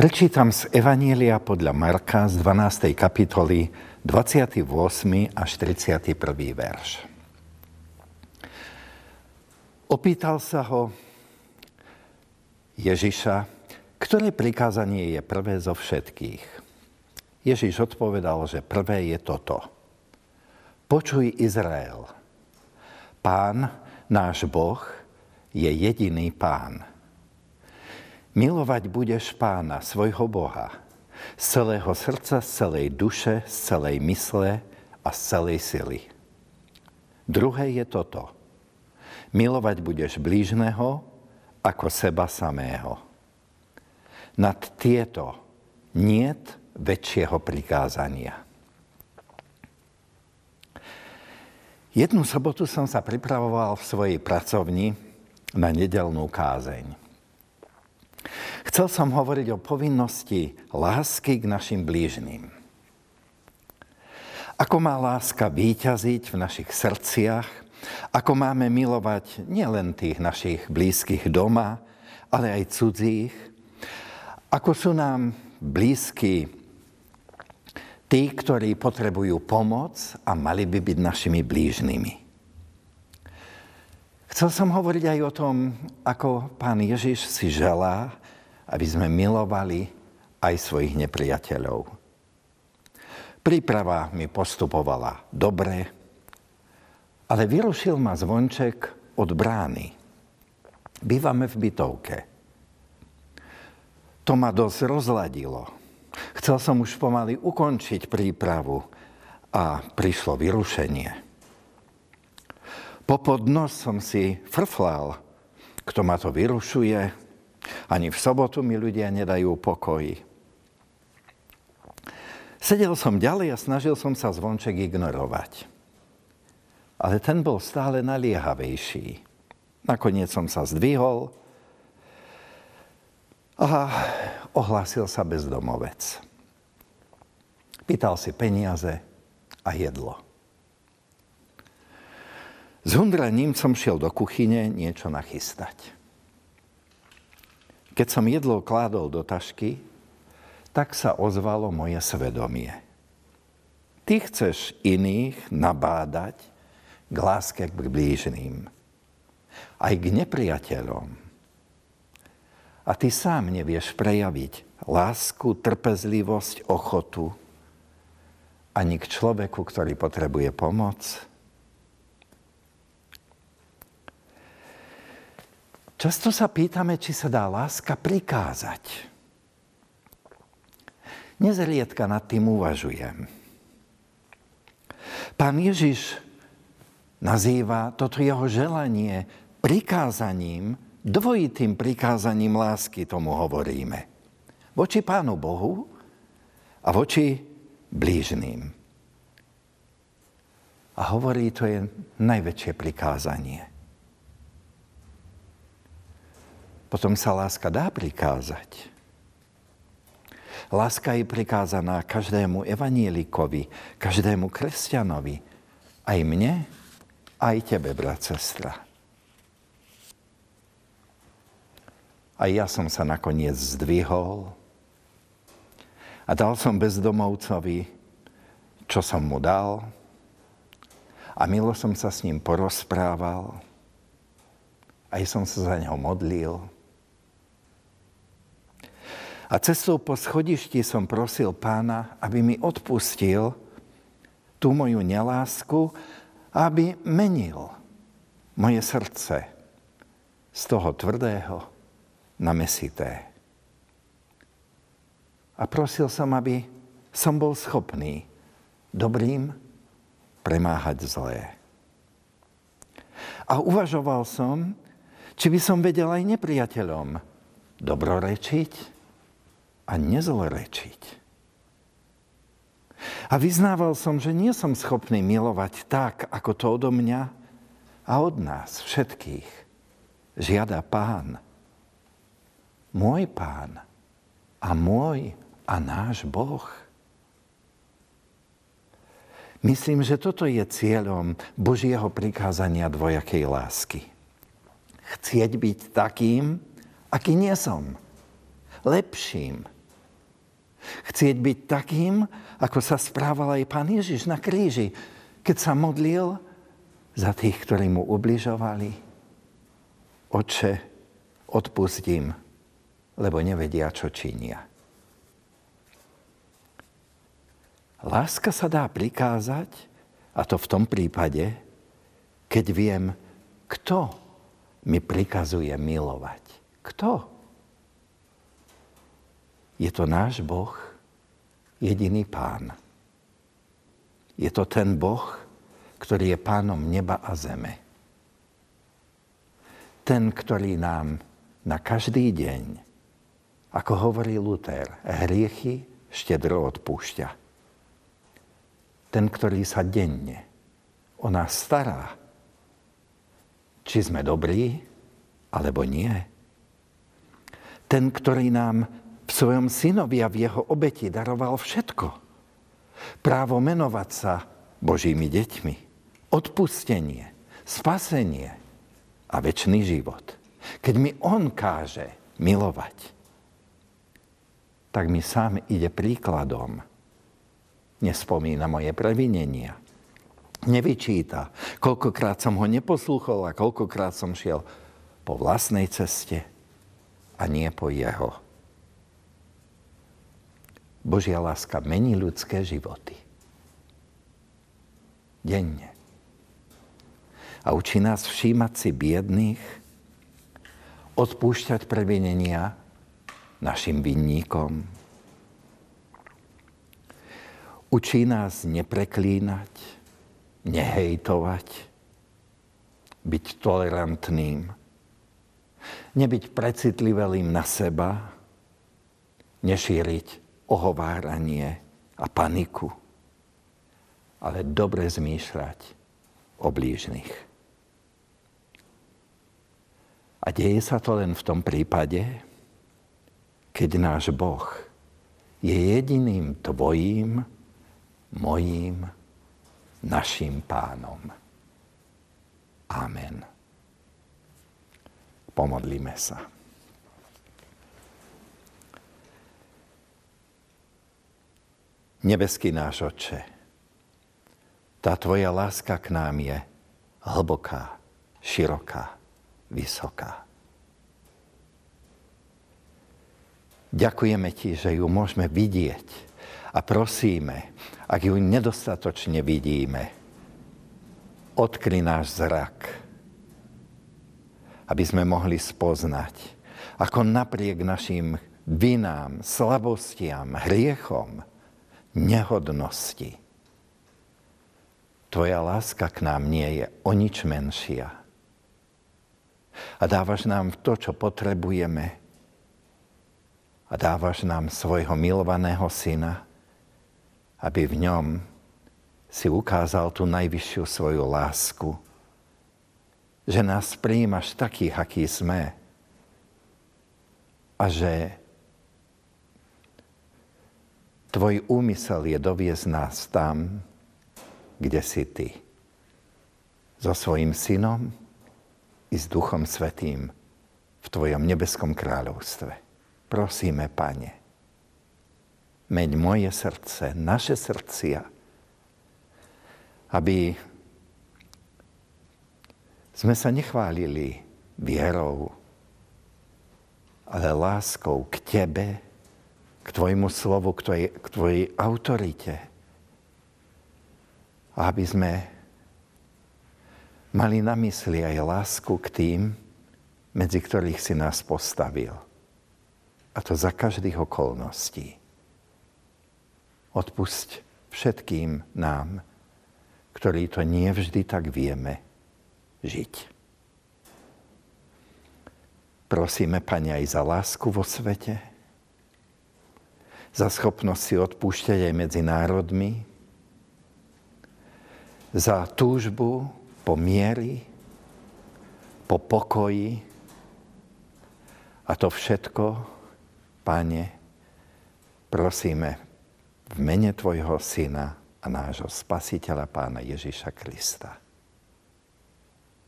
Prečítam z Evanielia podľa Marka z 12. kapitoly 28. až 31. verš. Opýtal sa ho Ježiša, ktoré prikázanie je prvé zo všetkých. Ježiš odpovedal, že prvé je toto. Počuj Izrael. Pán, náš Boh, je jediný pán. Milovať budeš pána, svojho Boha, z celého srdca, z celej duše, z celej mysle a z celej sily. Druhé je toto. Milovať budeš blížneho ako seba samého. Nad tieto niet väčšieho prikázania. Jednu sobotu som sa pripravoval v svojej pracovni na nedelnú kázeň. Chcel som hovoriť o povinnosti lásky k našim blížným. Ako má láska výťaziť v našich srdciach, ako máme milovať nielen tých našich blízkych doma, ale aj cudzích, ako sú nám blízky tí, ktorí potrebujú pomoc a mali by byť našimi blížnymi. Chcel som hovoriť aj o tom, ako pán Ježiš si želá, aby sme milovali aj svojich nepriateľov. Príprava mi postupovala dobre, ale vyrušil ma zvonček od brány. Bývame v bytovke. To ma dosť rozladilo. Chcel som už pomaly ukončiť prípravu a prišlo vyrušenie. Popod nos som si frflal, kto ma to vyrušuje. Ani v sobotu mi ľudia nedajú pokoj. Sedel som ďalej a snažil som sa zvonček ignorovať. Ale ten bol stále naliehavejší. Nakoniec som sa zdvihol a ohlásil sa bezdomovec. Pýtal si peniaze a jedlo. S hundraním som šiel do kuchyne niečo nachystať. Keď som jedlo kládol do tašky, tak sa ozvalo moje svedomie. Ty chceš iných nabádať k láske k blížným, aj k nepriateľom. A ty sám nevieš prejaviť lásku, trpezlivosť, ochotu ani k človeku, ktorý potrebuje pomoc, Často sa pýtame, či sa dá láska prikázať. Nezriedka nad tým uvažujem. Pán Ježiš nazýva toto jeho želanie prikázaním, dvojitým prikázaním lásky, tomu hovoríme. Voči Pánu Bohu a voči blížným. A hovorí, to je najväčšie prikázanie. Potom sa láska dá prikázať. Láska je prikázaná každému evanielikovi, každému kresťanovi. Aj mne, aj tebe, brat, sestra. A ja som sa nakoniec zdvihol a dal som bezdomovcovi, čo som mu dal. A milo som sa s ním porozprával. Aj som sa za neho modlil. A cestou po schodišti som prosil pána, aby mi odpustil tú moju nelásku, aby menil moje srdce z toho tvrdého na mesité. A prosil som, aby som bol schopný dobrým premáhať zlé. A uvažoval som, či by som vedel aj nepriateľom dobrorečiť, a nezlorečiť. A vyznával som, že nie som schopný milovať tak, ako to odo mňa a od nás všetkých žiada pán. Môj pán a môj a náš Boh. Myslím, že toto je cieľom Božieho prikázania dvojakej lásky. Chcieť byť takým, aký nie som. Lepším, Chcieť byť takým, ako sa správal aj pán Ježiš na kríži, keď sa modlil za tých, ktorí mu ubližovali. Oče, odpustím, lebo nevedia, čo činia. Láska sa dá prikázať, a to v tom prípade, keď viem, kto mi prikazuje milovať. Kto? Je to náš Boh, jediný pán. Je to ten Boh, ktorý je pánom neba a zeme. Ten, ktorý nám na každý deň, ako hovorí Luther, hriechy štedro odpúšťa ten, ktorý sa denne o nás stará. Či sme dobrí, alebo nie. Ten, ktorý nám v svojom synovi a v jeho obeti daroval všetko. Právo menovať sa Božími deťmi. Odpustenie, spasenie a väčší život. Keď mi On káže milovať, tak mi sám ide príkladom nespomína moje previnenia. Nevyčíta, koľkokrát som ho neposlúchol a koľkokrát som šiel po vlastnej ceste a nie po jeho. Božia láska mení ľudské životy. Denne. A učí nás všímať si biedných, odpúšťať previnenia našim vinníkom, Učí nás nepreklínať, nehejtovať, byť tolerantným, nebyť precitlivým na seba, nešíriť ohováranie a paniku, ale dobre zmýšľať o blížnych. A deje sa to len v tom prípade, keď náš Boh je jediným tvojím mojím, našim pánom. Amen. Pomodlíme sa. Nebeský náš Otče, tá Tvoja láska k nám je hlboká, široká, vysoká. Ďakujeme Ti, že ju môžeme vidieť a prosíme, ak ju nedostatočne vidíme, odkry náš zrak, aby sme mohli spoznať, ako napriek našim vinám, slabostiam, hriechom, nehodnosti, Tvoja láska k nám nie je o nič menšia. A dávaš nám to, čo potrebujeme. A dávaš nám svojho milovaného syna, aby v ňom si ukázal tú najvyššiu svoju lásku. Že nás prijímaš takých, akí sme. A že tvoj úmysel je doviezť nás tam, kde si ty. So svojím synom i s Duchom Svetým v tvojom nebeskom kráľovstve. Prosíme, Pane, meď moje srdce, naše srdcia, aby sme sa nechválili vierou, ale láskou k Tebe, k Tvojmu slovu, k Tvojej, k tvojej autorite. A aby sme mali na mysli aj lásku k tým, medzi ktorých si nás postavil. A to za každých okolností. Odpusť všetkým nám, ktorí to nie vždy tak vieme žiť. Prosíme, Pane, aj za lásku vo svete, za schopnosť si odpúšťať aj medzi národmi, za túžbu po miery, po pokoji. A to všetko, Pane, prosíme, v mene Tvojho Syna a nášho Spasiteľa Pána Ježiša Krista.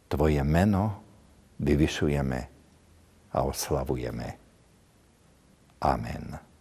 Tvoje meno vyvyšujeme a oslavujeme. Amen.